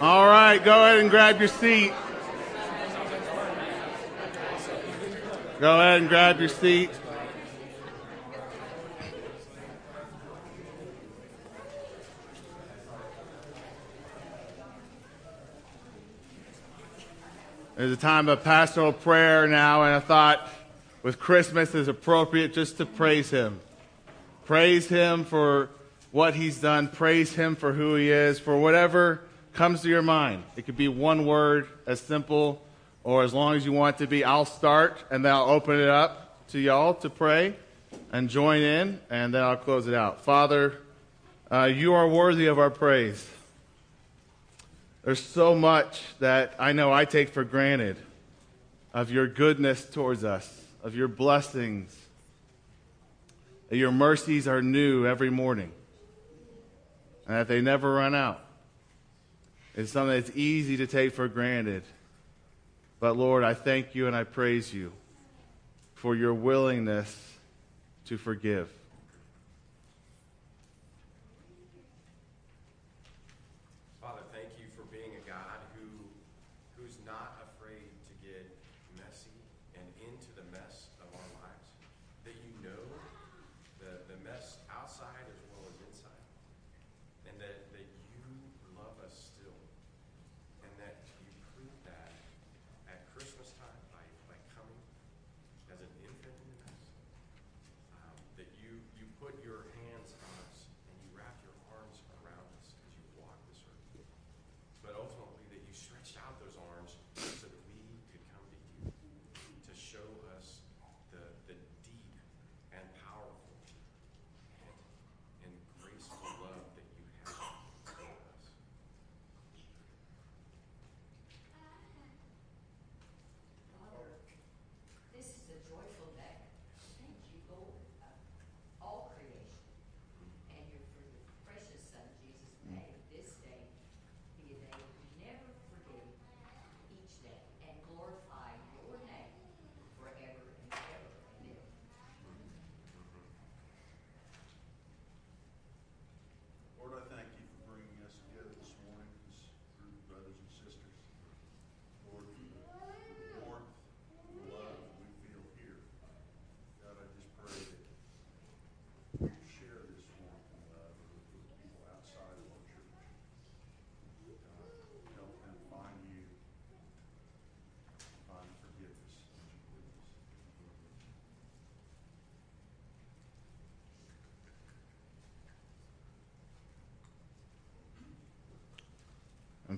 All right, go ahead and grab your seat. Go ahead and grab your seat. There's a time of pastoral prayer now, and I thought with Christmas is appropriate just to praise Him. Praise Him for what He's done. Praise Him for who He is, for whatever comes to your mind. It could be one word, as simple or as long as you want it to be. I'll start, and then I'll open it up to y'all to pray and join in, and then I'll close it out. Father, uh, you are worthy of our praise. There's so much that I know I take for granted of your goodness towards us, of your blessings. That your mercies are new every morning, and that they never run out. It's something that's easy to take for granted. But Lord, I thank you and I praise you for your willingness to forgive.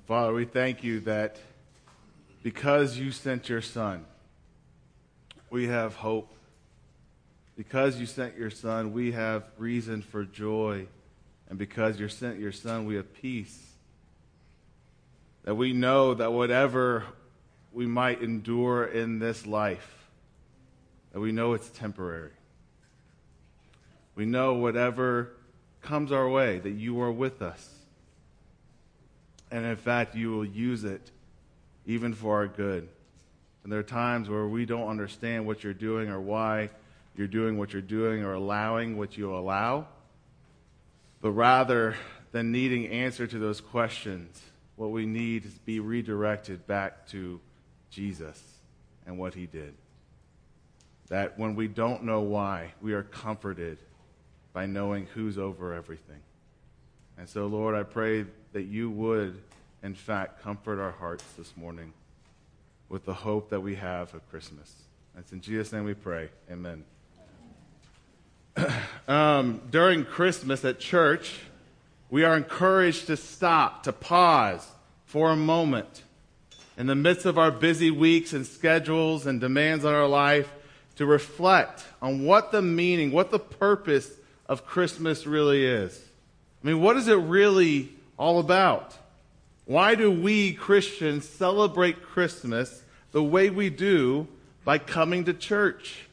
And Father, we thank you that because you sent your Son, we have hope. Because you sent your Son, we have reason for joy. And because you sent your Son, we have peace. That we know that whatever we might endure in this life, that we know it's temporary. We know whatever comes our way, that you are with us. And in fact, you will use it even for our good. And there are times where we don't understand what you're doing or why you're doing what you're doing or allowing what you allow. But rather than needing answer to those questions, what we need is be redirected back to Jesus and what he did. That when we don't know why, we are comforted by knowing who's over everything. And so, Lord, I pray that you would, in fact, comfort our hearts this morning with the hope that we have of Christmas. It's in Jesus' name we pray. Amen. um, during Christmas at church, we are encouraged to stop, to pause for a moment in the midst of our busy weeks and schedules and demands on our life to reflect on what the meaning, what the purpose of Christmas really is. I mean, what is it really all about? Why do we Christians celebrate Christmas the way we do by coming to church?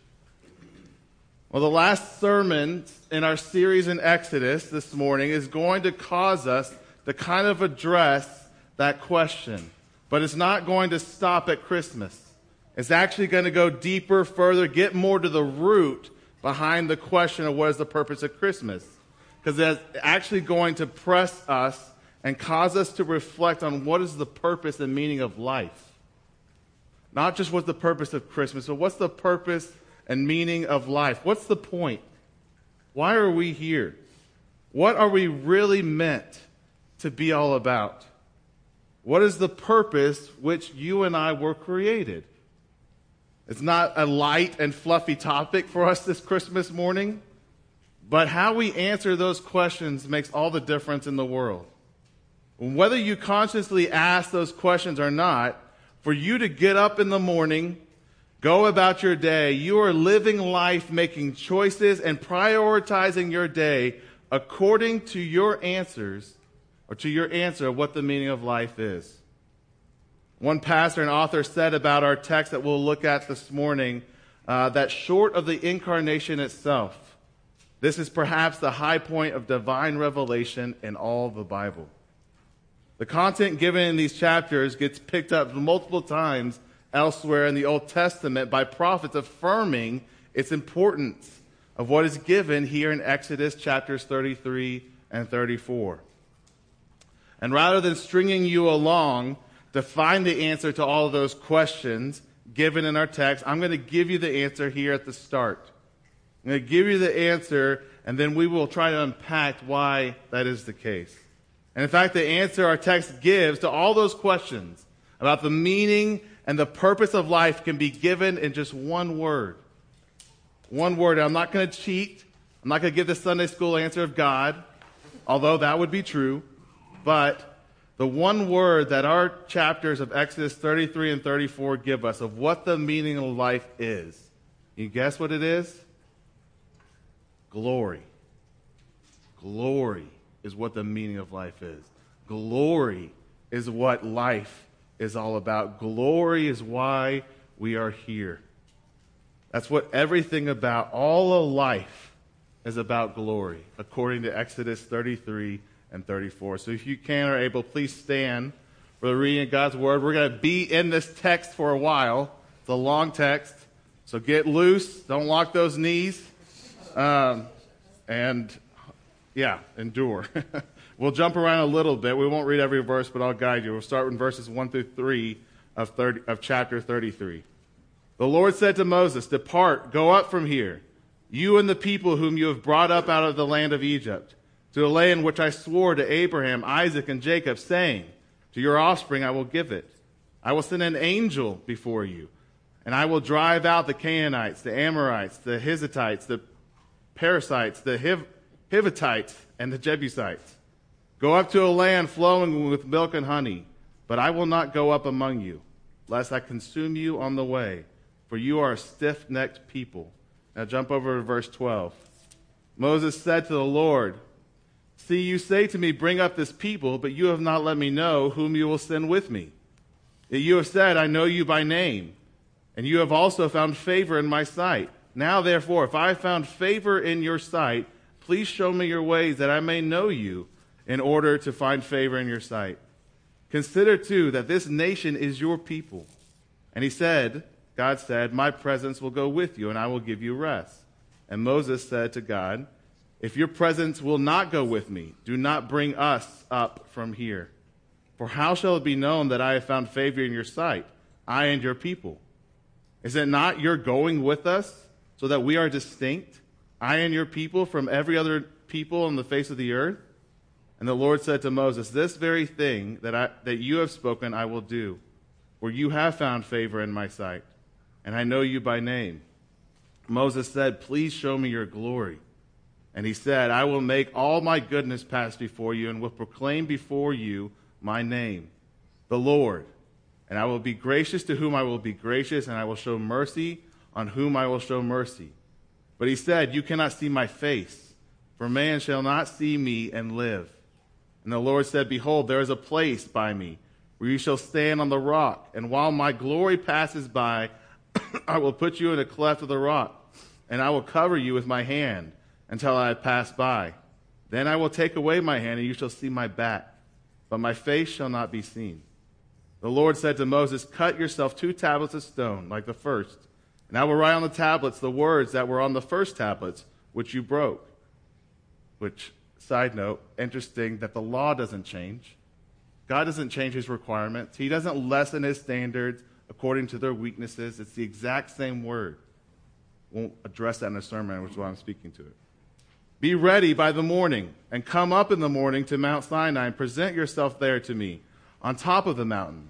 Well, the last sermon in our series in Exodus this morning is going to cause us to kind of address that question. But it's not going to stop at Christmas. It's actually going to go deeper, further, get more to the root behind the question of what is the purpose of Christmas because it's actually going to press us and cause us to reflect on what is the purpose and meaning of life. Not just what's the purpose of Christmas, but what's the purpose and meaning of life? What's the point? Why are we here? What are we really meant to be all about? What is the purpose which you and I were created? It's not a light and fluffy topic for us this Christmas morning, but how we answer those questions makes all the difference in the world. Whether you consciously ask those questions or not, for you to get up in the morning, go about your day, you are living life making choices and prioritizing your day according to your answers or to your answer of what the meaning of life is. One pastor and author said about our text that we'll look at this morning uh, that short of the incarnation itself, this is perhaps the high point of divine revelation in all the Bible. The content given in these chapters gets picked up multiple times elsewhere in the Old Testament by prophets affirming its importance of what is given here in Exodus chapters 33 and 34. And rather than stringing you along to find the answer to all of those questions given in our text, I'm going to give you the answer here at the start. I'm going to give you the answer, and then we will try to unpack why that is the case. And in fact, the answer our text gives to all those questions about the meaning and the purpose of life can be given in just one word. One word. I'm not going to cheat. I'm not going to give the Sunday school answer of God, although that would be true. But the one word that our chapters of Exodus 33 and 34 give us of what the meaning of life is. You guess what it is? Glory. Glory is what the meaning of life is. Glory is what life is all about. Glory is why we are here. That's what everything about all of life is about glory, according to Exodus 33 and 34. So if you can or able, please stand for the reading of God's word. We're going to be in this text for a while. It's a long text. So get loose. Don't lock those knees. Um, and yeah, endure. we'll jump around a little bit. We won't read every verse, but I'll guide you. We'll start in verses 1 through 3 of, 30, of chapter 33. The Lord said to Moses, Depart, go up from here, you and the people whom you have brought up out of the land of Egypt, to the land which I swore to Abraham, Isaac, and Jacob, saying, To your offspring I will give it. I will send an angel before you, and I will drive out the Canaanites, the Amorites, the Hittites, the Perizzites, the Hiv- Hivitites, and the Jebusites. Go up to a land flowing with milk and honey, but I will not go up among you, lest I consume you on the way, for you are a stiff necked people. Now jump over to verse 12. Moses said to the Lord, See, you say to me, Bring up this people, but you have not let me know whom you will send with me. You have said, I know you by name, and you have also found favor in my sight. Now, therefore, if I have found favor in your sight, Please show me your ways that I may know you in order to find favor in your sight. Consider, too, that this nation is your people. And he said, God said, My presence will go with you, and I will give you rest. And Moses said to God, If your presence will not go with me, do not bring us up from here. For how shall it be known that I have found favor in your sight, I and your people? Is it not your going with us, so that we are distinct? I and your people from every other people on the face of the earth? And the Lord said to Moses, This very thing that, I, that you have spoken I will do, for you have found favor in my sight, and I know you by name. Moses said, Please show me your glory. And he said, I will make all my goodness pass before you, and will proclaim before you my name, the Lord. And I will be gracious to whom I will be gracious, and I will show mercy on whom I will show mercy. But he said, You cannot see my face, for man shall not see me and live. And the Lord said, Behold, there is a place by me where you shall stand on the rock, and while my glory passes by, I will put you in a cleft of the rock, and I will cover you with my hand until I have passed by. Then I will take away my hand, and you shall see my back, but my face shall not be seen. The Lord said to Moses, Cut yourself two tablets of stone, like the first and I will write on the tablets the words that were on the first tablets, which you broke. Which side note, interesting that the law doesn't change. God doesn't change his requirements. He doesn't lessen his standards according to their weaknesses. It's the exact same word. Won't address that in a sermon, which is why I'm speaking to it. Be ready by the morning, and come up in the morning to Mount Sinai, and present yourself there to me, on top of the mountain.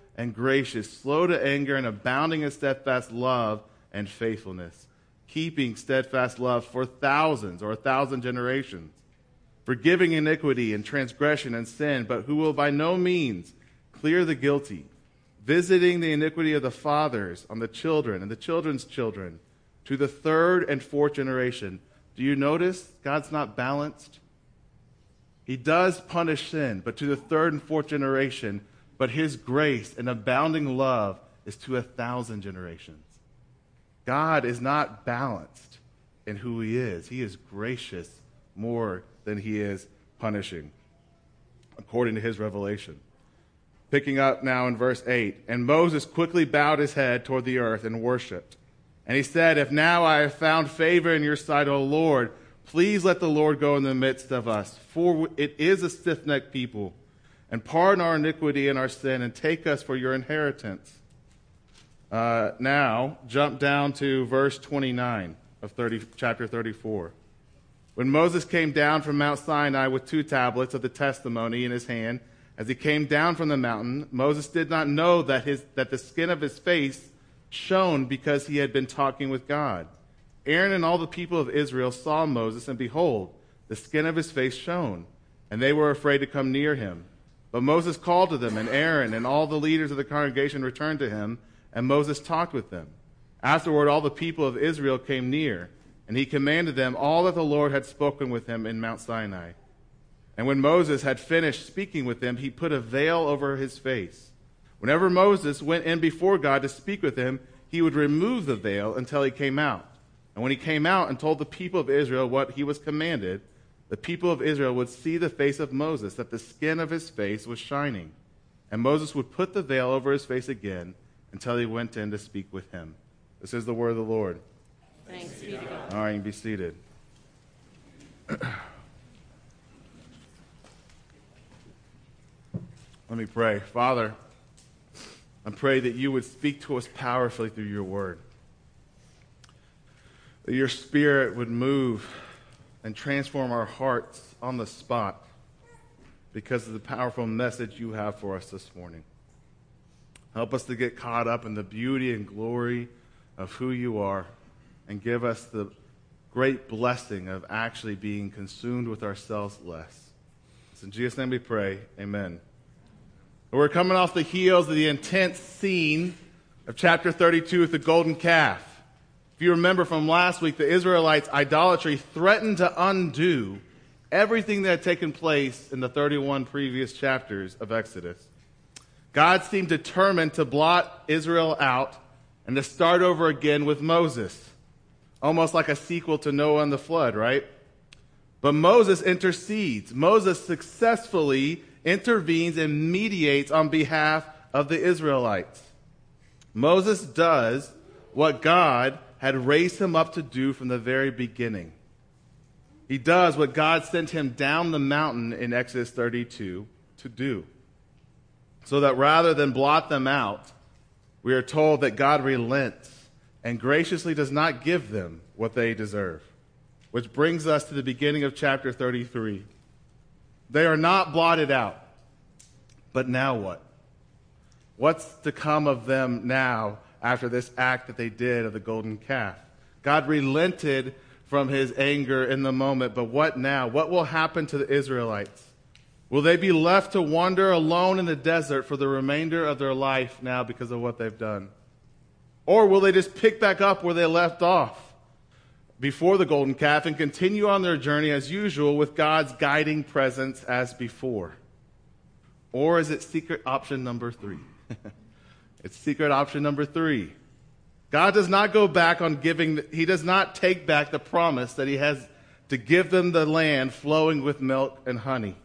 and gracious, slow to anger and abounding in steadfast love and faithfulness, keeping steadfast love for thousands or a thousand generations, forgiving iniquity and transgression and sin, but who will by no means clear the guilty, visiting the iniquity of the fathers on the children and the children's children to the third and fourth generation. Do you notice God's not balanced? He does punish sin, but to the third and fourth generation, but his grace and abounding love is to a thousand generations. God is not balanced in who he is. He is gracious more than he is punishing, according to his revelation. Picking up now in verse 8 And Moses quickly bowed his head toward the earth and worshiped. And he said, If now I have found favor in your sight, O Lord, Please let the Lord go in the midst of us, for it is a stiff necked people. And pardon our iniquity and our sin, and take us for your inheritance. Uh, now, jump down to verse 29 of 30, chapter 34. When Moses came down from Mount Sinai with two tablets of the testimony in his hand, as he came down from the mountain, Moses did not know that, his, that the skin of his face shone because he had been talking with God. Aaron and all the people of Israel saw Moses, and behold, the skin of his face shone, and they were afraid to come near him. But Moses called to them, and Aaron and all the leaders of the congregation returned to him, and Moses talked with them. Afterward, all the people of Israel came near, and he commanded them all that the Lord had spoken with him in Mount Sinai. And when Moses had finished speaking with them, he put a veil over his face. Whenever Moses went in before God to speak with him, he would remove the veil until he came out. And when he came out and told the people of Israel what he was commanded, the people of Israel would see the face of Moses, that the skin of his face was shining. And Moses would put the veil over his face again until he went in to speak with him. This is the word of the Lord. Thanks be to God. All right, you can be seated. Let me pray. Father, I pray that you would speak to us powerfully through your word that your spirit would move and transform our hearts on the spot because of the powerful message you have for us this morning. Help us to get caught up in the beauty and glory of who you are and give us the great blessing of actually being consumed with ourselves less. It's in Jesus' name we pray. Amen. We're coming off the heels of the intense scene of chapter 32 with the golden calf. If you remember from last week, the Israelites' idolatry threatened to undo everything that had taken place in the 31 previous chapters of Exodus. God seemed determined to blot Israel out and to start over again with Moses. Almost like a sequel to Noah and the flood, right? But Moses intercedes. Moses successfully intervenes and mediates on behalf of the Israelites. Moses does what God had raised him up to do from the very beginning. He does what God sent him down the mountain in Exodus 32 to do. So that rather than blot them out, we are told that God relents and graciously does not give them what they deserve. Which brings us to the beginning of chapter 33. They are not blotted out. But now what? What's to come of them now after this act that they did of the golden calf. God relented from his anger in the moment, but what now? What will happen to the Israelites? Will they be left to wander alone in the desert for the remainder of their life now because of what they've done? Or will they just pick back up where they left off? before the golden calf and continue on their journey as usual with God's guiding presence as before? Or is it secret option number three? it's secret option number three. God does not go back on giving, he does not take back the promise that he has to give them the land flowing with milk and honey.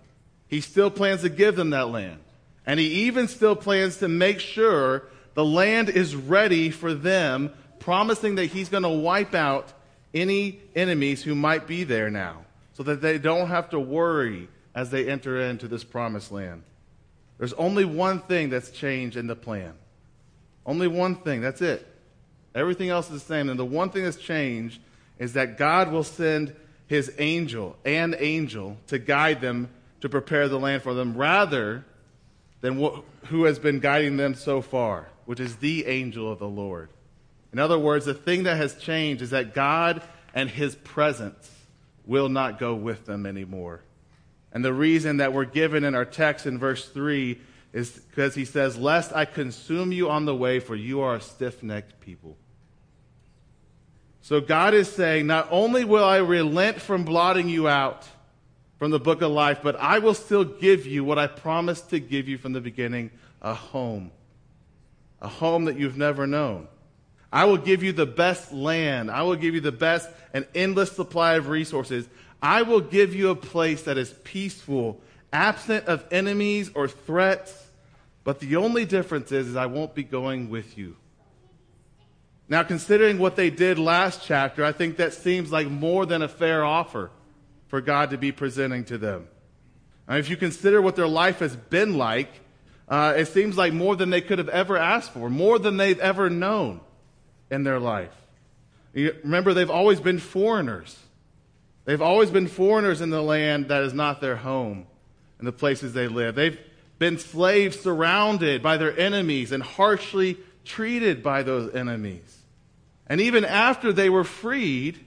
He still plans to give them that land. And he even still plans to make sure the land is ready for them, promising that he's going to wipe out any enemies who might be there now so that they don't have to worry as they enter into this promised land. There's only one thing that's changed in the plan. Only one thing. That's it. Everything else is the same. And the one thing that's changed is that God will send his angel, an angel, to guide them to prepare the land for them rather than wh- who has been guiding them so far, which is the angel of the Lord. In other words, the thing that has changed is that God and his presence will not go with them anymore. And the reason that we're given in our text in verse 3 is because he says, Lest I consume you on the way, for you are a stiff necked people. So God is saying, Not only will I relent from blotting you out from the book of life, but I will still give you what I promised to give you from the beginning a home. A home that you've never known. I will give you the best land. I will give you the best and endless supply of resources. I will give you a place that is peaceful, absent of enemies or threats. But the only difference is, is I won't be going with you. Now, considering what they did last chapter, I think that seems like more than a fair offer for God to be presenting to them. Now, if you consider what their life has been like, uh, it seems like more than they could have ever asked for, more than they've ever known in their life. You remember, they've always been foreigners. They've always been foreigners in the land that is not their home and the places they live. They've been slaves surrounded by their enemies and harshly treated by those enemies. And even after they were freed,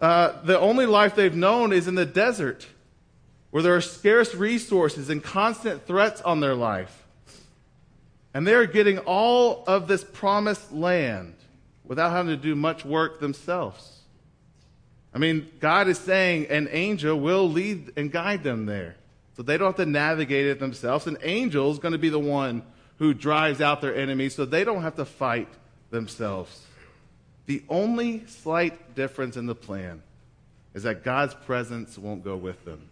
uh, the only life they've known is in the desert, where there are scarce resources and constant threats on their life. And they're getting all of this promised land without having to do much work themselves. I mean, God is saying an angel will lead and guide them there. So they don't have to navigate it themselves. An angel is going to be the one who drives out their enemies so they don't have to fight themselves. The only slight difference in the plan is that God's presence won't go with them.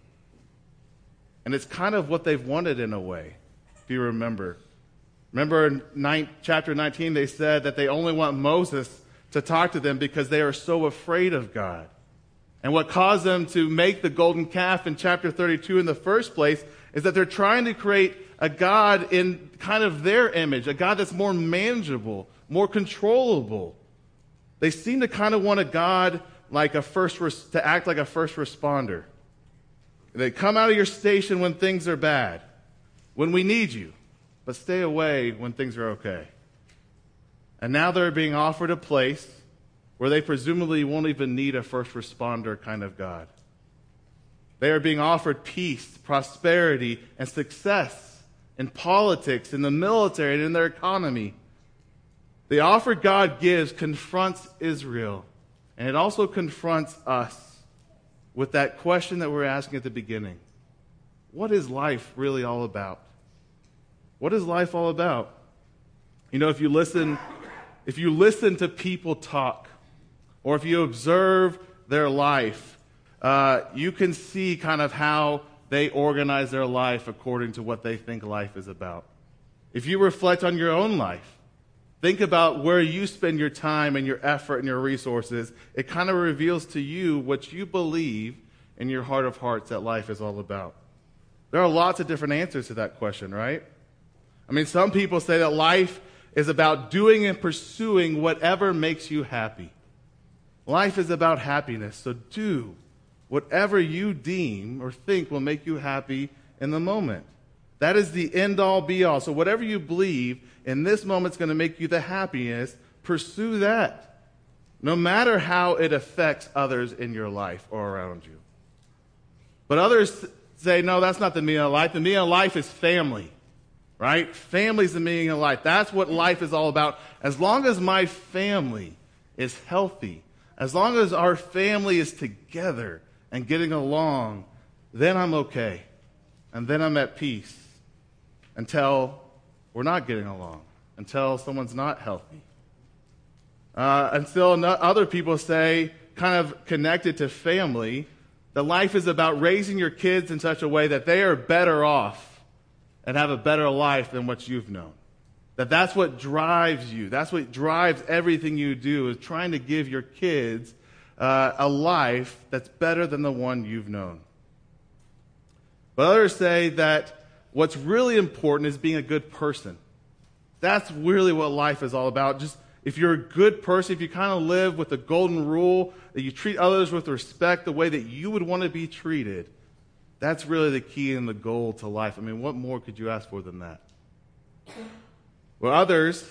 And it's kind of what they've wanted in a way, if you remember. Remember in nine, chapter 19, they said that they only want Moses to talk to them because they are so afraid of God. And what caused them to make the golden calf in chapter 32 in the first place is that they're trying to create a God in kind of their image, a God that's more manageable, more controllable. They seem to kind of want a God like a first res- to act like a first responder. They come out of your station when things are bad, when we need you but stay away when things are okay. And now they're being offered a place where they presumably won't even need a first responder kind of God. They are being offered peace, prosperity, and success in politics, in the military, and in their economy. The offer God gives confronts Israel, and it also confronts us with that question that we're asking at the beginning What is life really all about? What is life all about? You know, if you listen, if you listen to people talk, or if you observe their life, uh, you can see kind of how they organize their life according to what they think life is about. If you reflect on your own life, think about where you spend your time and your effort and your resources, it kind of reveals to you what you believe in your heart of hearts that life is all about. There are lots of different answers to that question, right? I mean, some people say that life is about doing and pursuing whatever makes you happy. Life is about happiness, so do whatever you deem or think will make you happy in the moment. That is the end all be all. So, whatever you believe in this moment is going to make you the happiest, pursue that. No matter how it affects others in your life or around you. But others say, no, that's not the meaning of life. The meaning of life is family right? Family's the meaning of life. That's what life is all about. As long as my family is healthy, as long as our family is together and getting along, then I'm okay. And then I'm at peace until we're not getting along, until someone's not healthy. Uh, until other people say, kind of connected to family, that life is about raising your kids in such a way that they are better off and have a better life than what you've known. That that's what drives you. That's what drives everything you do is trying to give your kids uh, a life that's better than the one you've known. But others say that what's really important is being a good person. That's really what life is all about. Just if you're a good person, if you kind of live with the golden rule that you treat others with respect the way that you would want to be treated, that's really the key and the goal to life. I mean, what more could you ask for than that? Well, others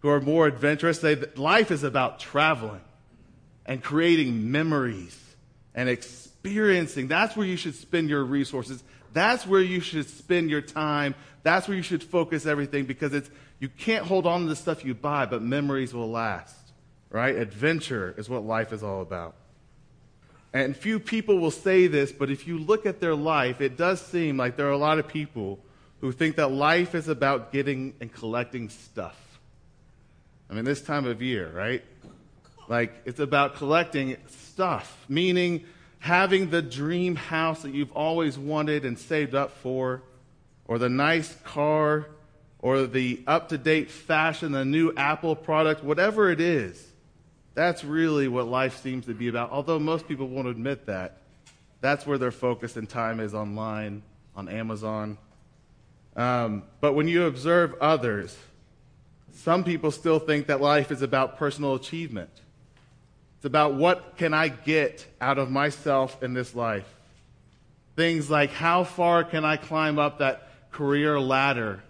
who are more adventurous say that life is about traveling and creating memories and experiencing. That's where you should spend your resources. That's where you should spend your time. That's where you should focus everything because it's you can't hold on to the stuff you buy, but memories will last. Right? Adventure is what life is all about. And few people will say this, but if you look at their life, it does seem like there are a lot of people who think that life is about getting and collecting stuff. I mean, this time of year, right? Like, it's about collecting stuff, meaning having the dream house that you've always wanted and saved up for, or the nice car, or the up to date fashion, the new Apple product, whatever it is. That's really what life seems to be about. Although most people won't admit that. That's where their focus and time is online, on Amazon. Um, but when you observe others, some people still think that life is about personal achievement. It's about what can I get out of myself in this life. Things like how far can I climb up that career ladder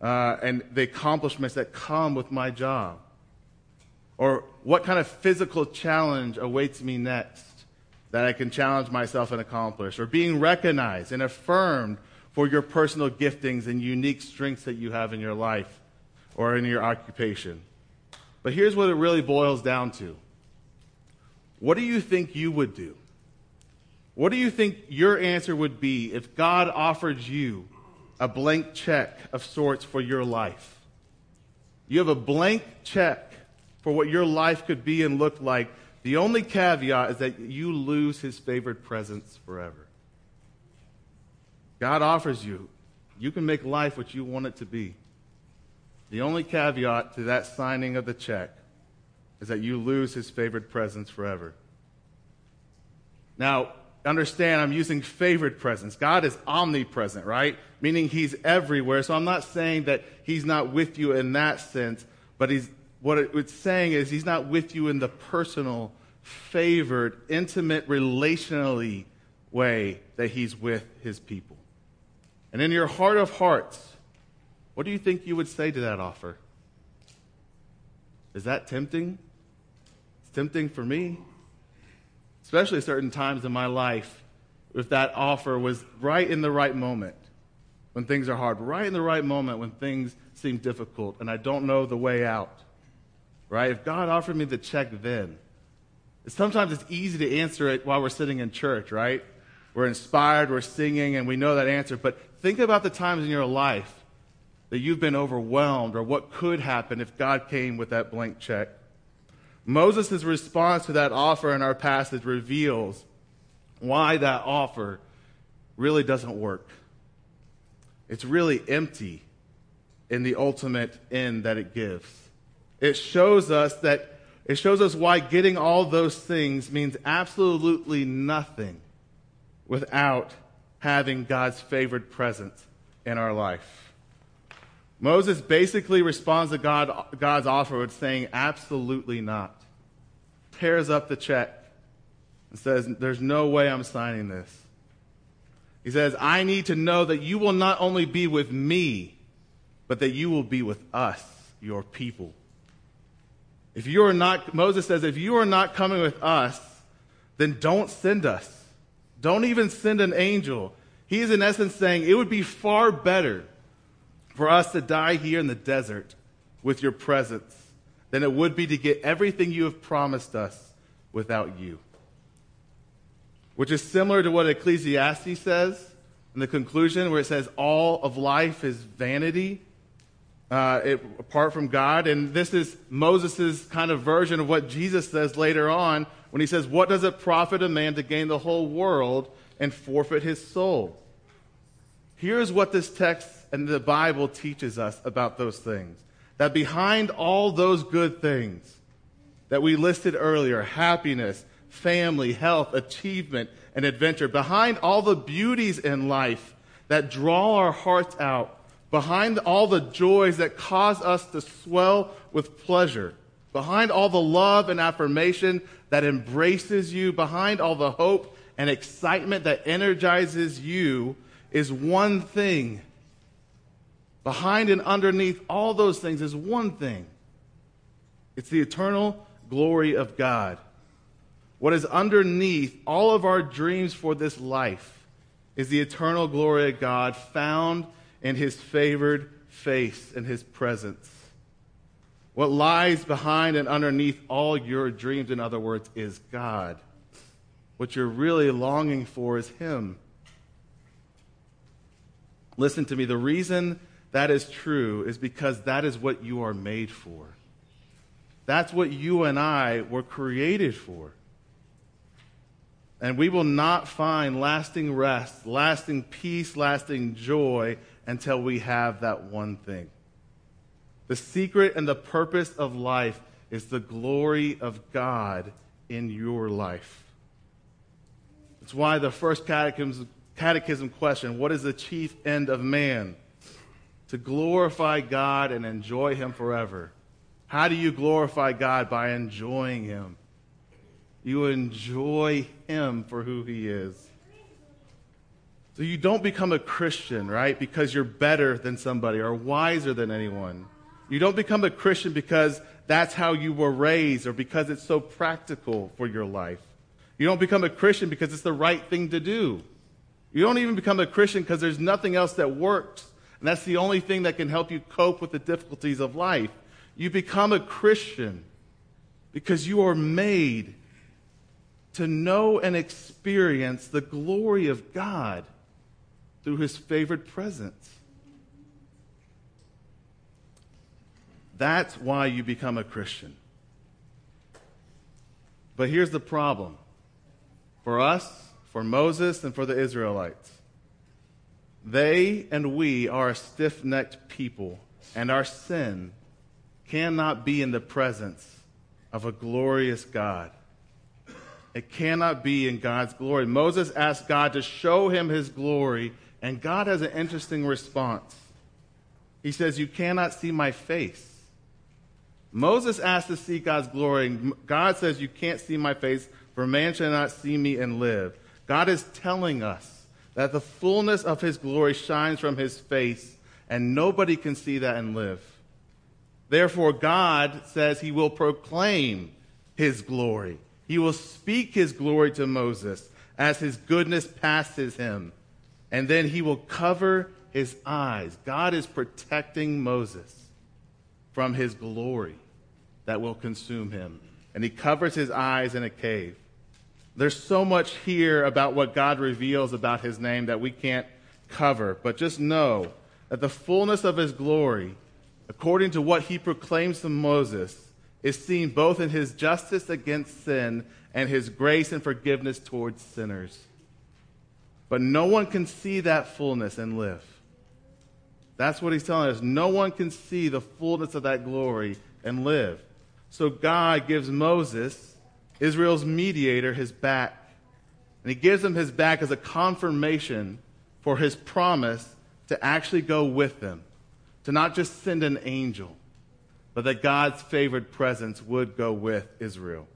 uh, and the accomplishments that come with my job? Or what kind of physical challenge awaits me next that I can challenge myself and accomplish? Or being recognized and affirmed for your personal giftings and unique strengths that you have in your life or in your occupation. But here's what it really boils down to what do you think you would do? What do you think your answer would be if God offered you a blank check of sorts for your life? You have a blank check for what your life could be and look like. The only caveat is that you lose his favorite presence forever. God offers you, you can make life what you want it to be. The only caveat to that signing of the check is that you lose his favored presence forever. Now, understand I'm using favored presence. God is omnipresent, right? Meaning he's everywhere. So I'm not saying that he's not with you in that sense, but he's what it's saying is he's not with you in the personal, favored, intimate, relationally way that he's with his people. And in your heart of hearts, what do you think you would say to that offer? Is that tempting? It's tempting for me, especially certain times in my life, if that offer was right in the right moment when things are hard, right in the right moment when things seem difficult and I don't know the way out. Right? If God offered me the check then, sometimes it's easy to answer it while we're sitting in church, right? We're inspired, we're singing, and we know that answer. But think about the times in your life that you've been overwhelmed or what could happen if God came with that blank check. Moses' response to that offer in our passage reveals why that offer really doesn't work. It's really empty in the ultimate end that it gives. It shows us that it shows us why getting all those things means absolutely nothing without having God's favored presence in our life. Moses basically responds to God, God's offer with saying, absolutely not. Tears up the check and says, There's no way I'm signing this. He says, I need to know that you will not only be with me, but that you will be with us, your people. If you are not, Moses says, if you are not coming with us, then don't send us. Don't even send an angel. He is in essence saying it would be far better for us to die here in the desert with your presence than it would be to get everything you have promised us without you. Which is similar to what Ecclesiastes says in the conclusion, where it says, All of life is vanity. Uh, it, apart from God. And this is Moses' kind of version of what Jesus says later on when he says, What does it profit a man to gain the whole world and forfeit his soul? Here's what this text and the Bible teaches us about those things that behind all those good things that we listed earlier happiness, family, health, achievement, and adventure behind all the beauties in life that draw our hearts out, behind all the joys that cause us to swell with pleasure, behind all the love and affirmation that embraces you, behind all the hope and excitement that energizes you, is one thing Behind and underneath all those things is one thing it's the eternal glory of God. What is underneath all of our dreams for this life is the eternal glory of God found in His favored face and His presence. What lies behind and underneath all your dreams, in other words, is God. What you're really longing for is Him. Listen to me. The reason that is true is because that is what you are made for. That's what you and I were created for. And we will not find lasting rest, lasting peace, lasting joy until we have that one thing. The secret and the purpose of life is the glory of God in your life. That's why the first catechism, catechism question what is the chief end of man? to glorify God and enjoy Him forever. How do you glorify God? By enjoying Him. You enjoy Him for who He is. So you don't become a Christian, right, because you're better than somebody or wiser than anyone. You don't become a Christian because that's how you were raised or because it's so practical for your life. You don't become a Christian because it's the right thing to do. You don't even become a Christian because there's nothing else that works and that's the only thing that can help you cope with the difficulties of life. You become a Christian because you are made to know and experience the glory of God through his favored presence. That's why you become a Christian. But here's the problem for us, for Moses, and for the Israelites. They and we are a stiff necked people, and our sin cannot be in the presence of a glorious God. It cannot be in God's glory. Moses asked God to show him his glory, and God has an interesting response. He says, You cannot see my face. Moses asked to see God's glory, and God says, You can't see my face, for man shall not see me and live. God is telling us that the fullness of his glory shines from his face, and nobody can see that and live. Therefore, God says he will proclaim his glory. He will speak his glory to Moses as his goodness passes him, and then he will cover his eyes. God is protecting Moses from his glory that will consume him. And he covers his eyes in a cave. There's so much here about what God reveals about his name that we can't cover, but just know that the fullness of his glory, according to what he proclaims to Moses, is seen both in his justice against sin and his grace and forgiveness towards sinners. But no one can see that fullness and live. That's what he's telling us. No one can see the fullness of that glory and live. So God gives Moses Israel's mediator his back. And he gives him his back as a confirmation for his promise to actually go with them, to not just send an angel, but that God's favored presence would go with Israel.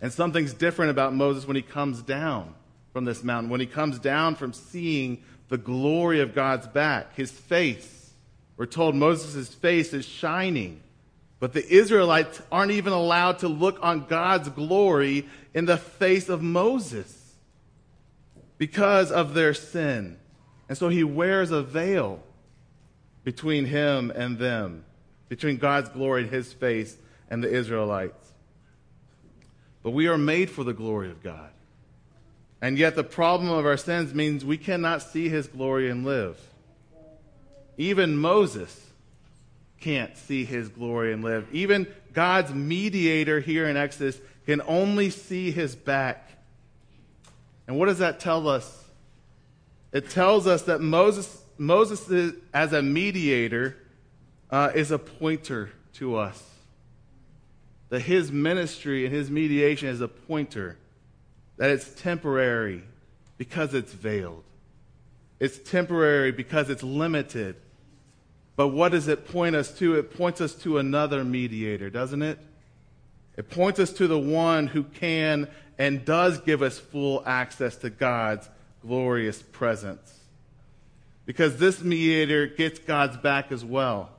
And something's different about Moses when he comes down from this mountain, when he comes down from seeing the glory of God's back, his face. We're told Moses' face is shining but the Israelites aren't even allowed to look on God's glory in the face of Moses because of their sin. And so he wears a veil between him and them, between God's glory and his face and the Israelites. But we are made for the glory of God. And yet, the problem of our sins means we cannot see his glory and live. Even Moses can't see his glory and live. Even God's mediator here in Exodus can only see his back. And what does that tell us? It tells us that Moses, Moses is, as a mediator, uh, is a pointer to us. That his ministry and his mediation is a pointer. That it's temporary because it's veiled. It's temporary because it's limited. But what does it point us to? It points us to another mediator, doesn't it? It points us to the one who can and does give us full access to God's glorious presence. Because this mediator gets God's back as well.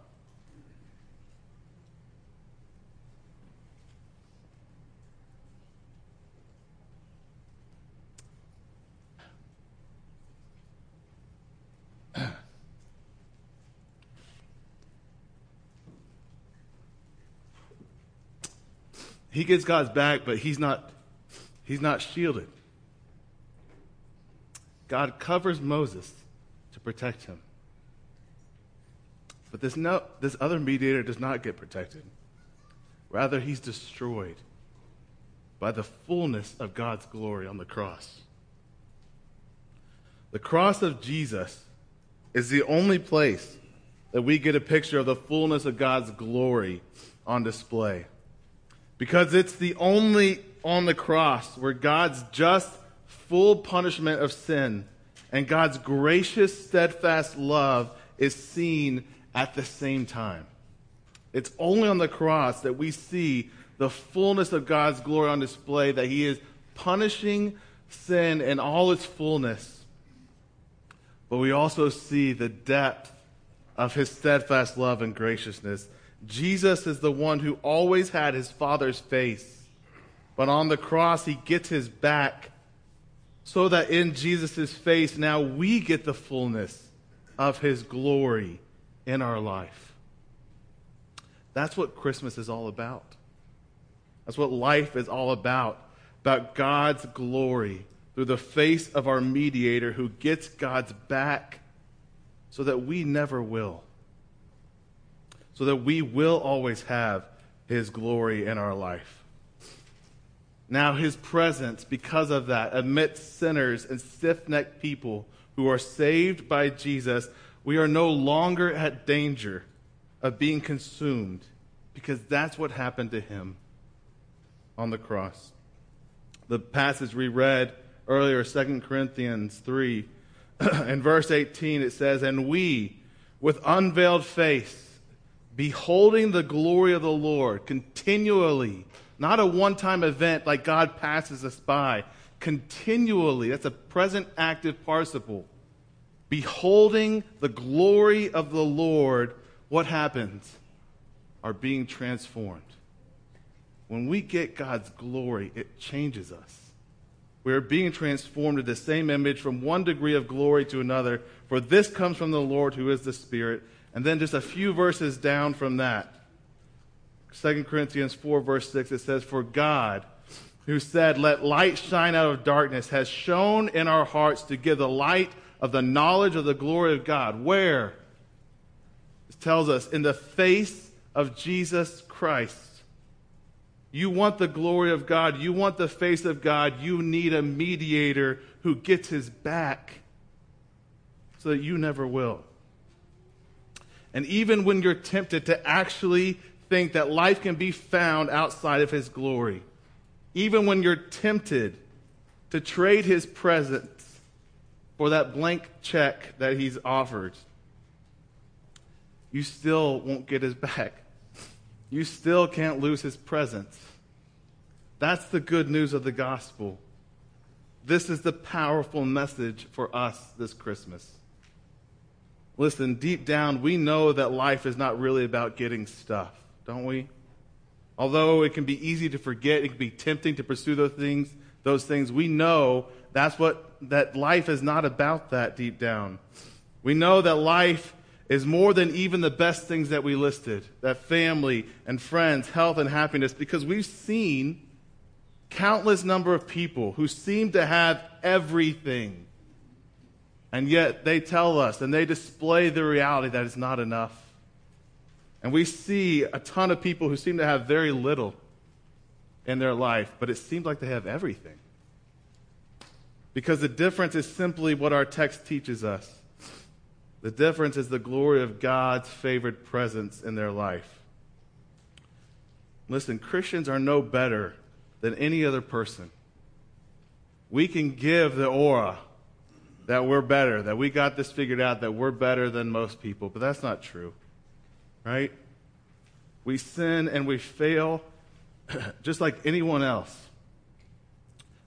He gets God's back, but he's not, he's not shielded. God covers Moses to protect him. But this, no, this other mediator does not get protected. Rather, he's destroyed by the fullness of God's glory on the cross. The cross of Jesus is the only place that we get a picture of the fullness of God's glory on display because it's the only on the cross where God's just, full punishment of sin and God's gracious, steadfast love is seen at the same time. It's only on the cross that we see the fullness of God's glory on display, that He is punishing sin in all its fullness. But we also see the depth of His steadfast love and graciousness Jesus is the one who always had his Father's face. But on the cross, he gets his back so that in Jesus' face, now we get the fullness of his glory in our life. That's what Christmas is all about. That's what life is all about. About God's glory through the face of our mediator who gets God's back so that we never will so that we will always have his glory in our life. Now, his presence, because of that, amidst sinners and stiff necked people who are saved by Jesus, we are no longer at danger of being consumed because that's what happened to him on the cross. The passage we read earlier, 2 Corinthians 3, in verse 18, it says, And we, with unveiled face, beholding the glory of the Lord continually, not a one time event like God passes us by, continually. That's a present active participle. Beholding the glory of the Lord, what happens? Are being transformed. When we get God's glory, it changes us. We are being transformed to the same image from one degree of glory to another, for this comes from the Lord who is the Spirit. And then just a few verses down from that, 2 Corinthians 4, verse 6, it says, For God, who said, Let light shine out of darkness, has shone in our hearts to give the light of the knowledge of the glory of God. Where? It tells us, in the face of Jesus Christ. You want the glory of God, you want the face of God, you need a mediator who gets his back so that you never will. And even when you're tempted to actually think that life can be found outside of His glory, even when you're tempted to trade His presence for that blank check that He's offered, you still won't get His back. You still can't lose His presence. That's the good news of the gospel. This is the powerful message for us this Christmas. Listen, deep down, we know that life is not really about getting stuff, don't we? Although it can be easy to forget, it can be tempting to pursue those things, those things, we know that's what that life is not about that deep down. We know that life is more than even the best things that we listed, that family and friends, health and happiness, because we've seen countless number of people who seem to have everything. And yet they tell us and they display the reality that it's not enough. And we see a ton of people who seem to have very little in their life, but it seems like they have everything. Because the difference is simply what our text teaches us. The difference is the glory of God's favored presence in their life. Listen, Christians are no better than any other person. We can give the aura that we're better, that we got this figured out, that we're better than most people, but that's not true. Right? We sin and we fail just like anyone else.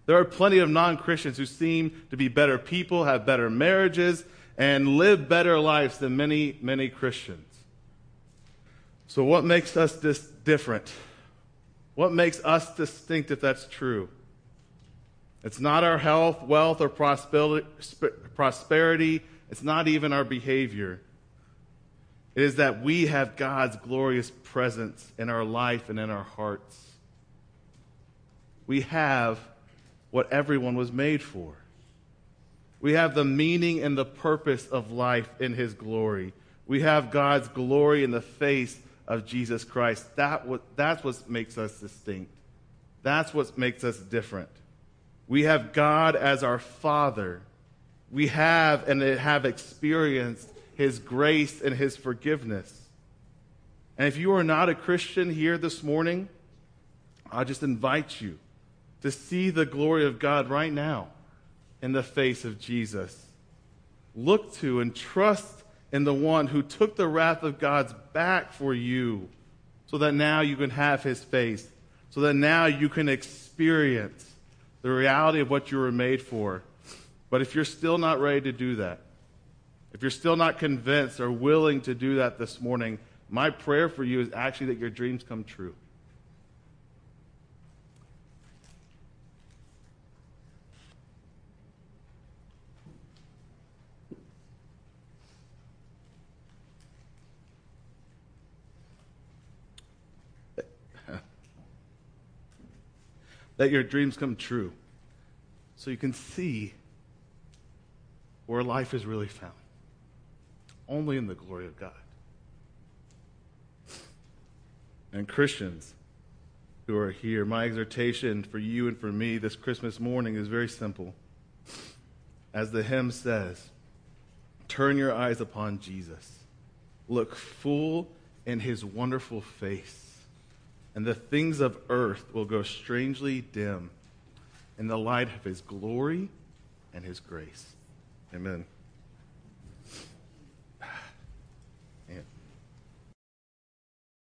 There are plenty of non Christians who seem to be better people, have better marriages, and live better lives than many, many Christians. So, what makes us this different? What makes us distinct if that's true? It's not our health, wealth, or prosperity. It's not even our behavior. It is that we have God's glorious presence in our life and in our hearts. We have what everyone was made for. We have the meaning and the purpose of life in His glory. We have God's glory in the face of Jesus Christ. That that's what makes us distinct. That's what makes us different. We have God as our Father. We have and have experienced His grace and His forgiveness. And if you are not a Christian here this morning, I just invite you to see the glory of God right now in the face of Jesus. Look to and trust in the one who took the wrath of God's back for you so that now you can have his face, so that now you can experience the reality of what you were made for. But if you're still not ready to do that, if you're still not convinced or willing to do that this morning, my prayer for you is actually that your dreams come true. That your dreams come true so you can see where life is really found. Only in the glory of God. And Christians who are here, my exhortation for you and for me this Christmas morning is very simple. As the hymn says, turn your eyes upon Jesus. Look full in his wonderful face and the things of earth will go strangely dim in the light of his glory and his grace. Amen.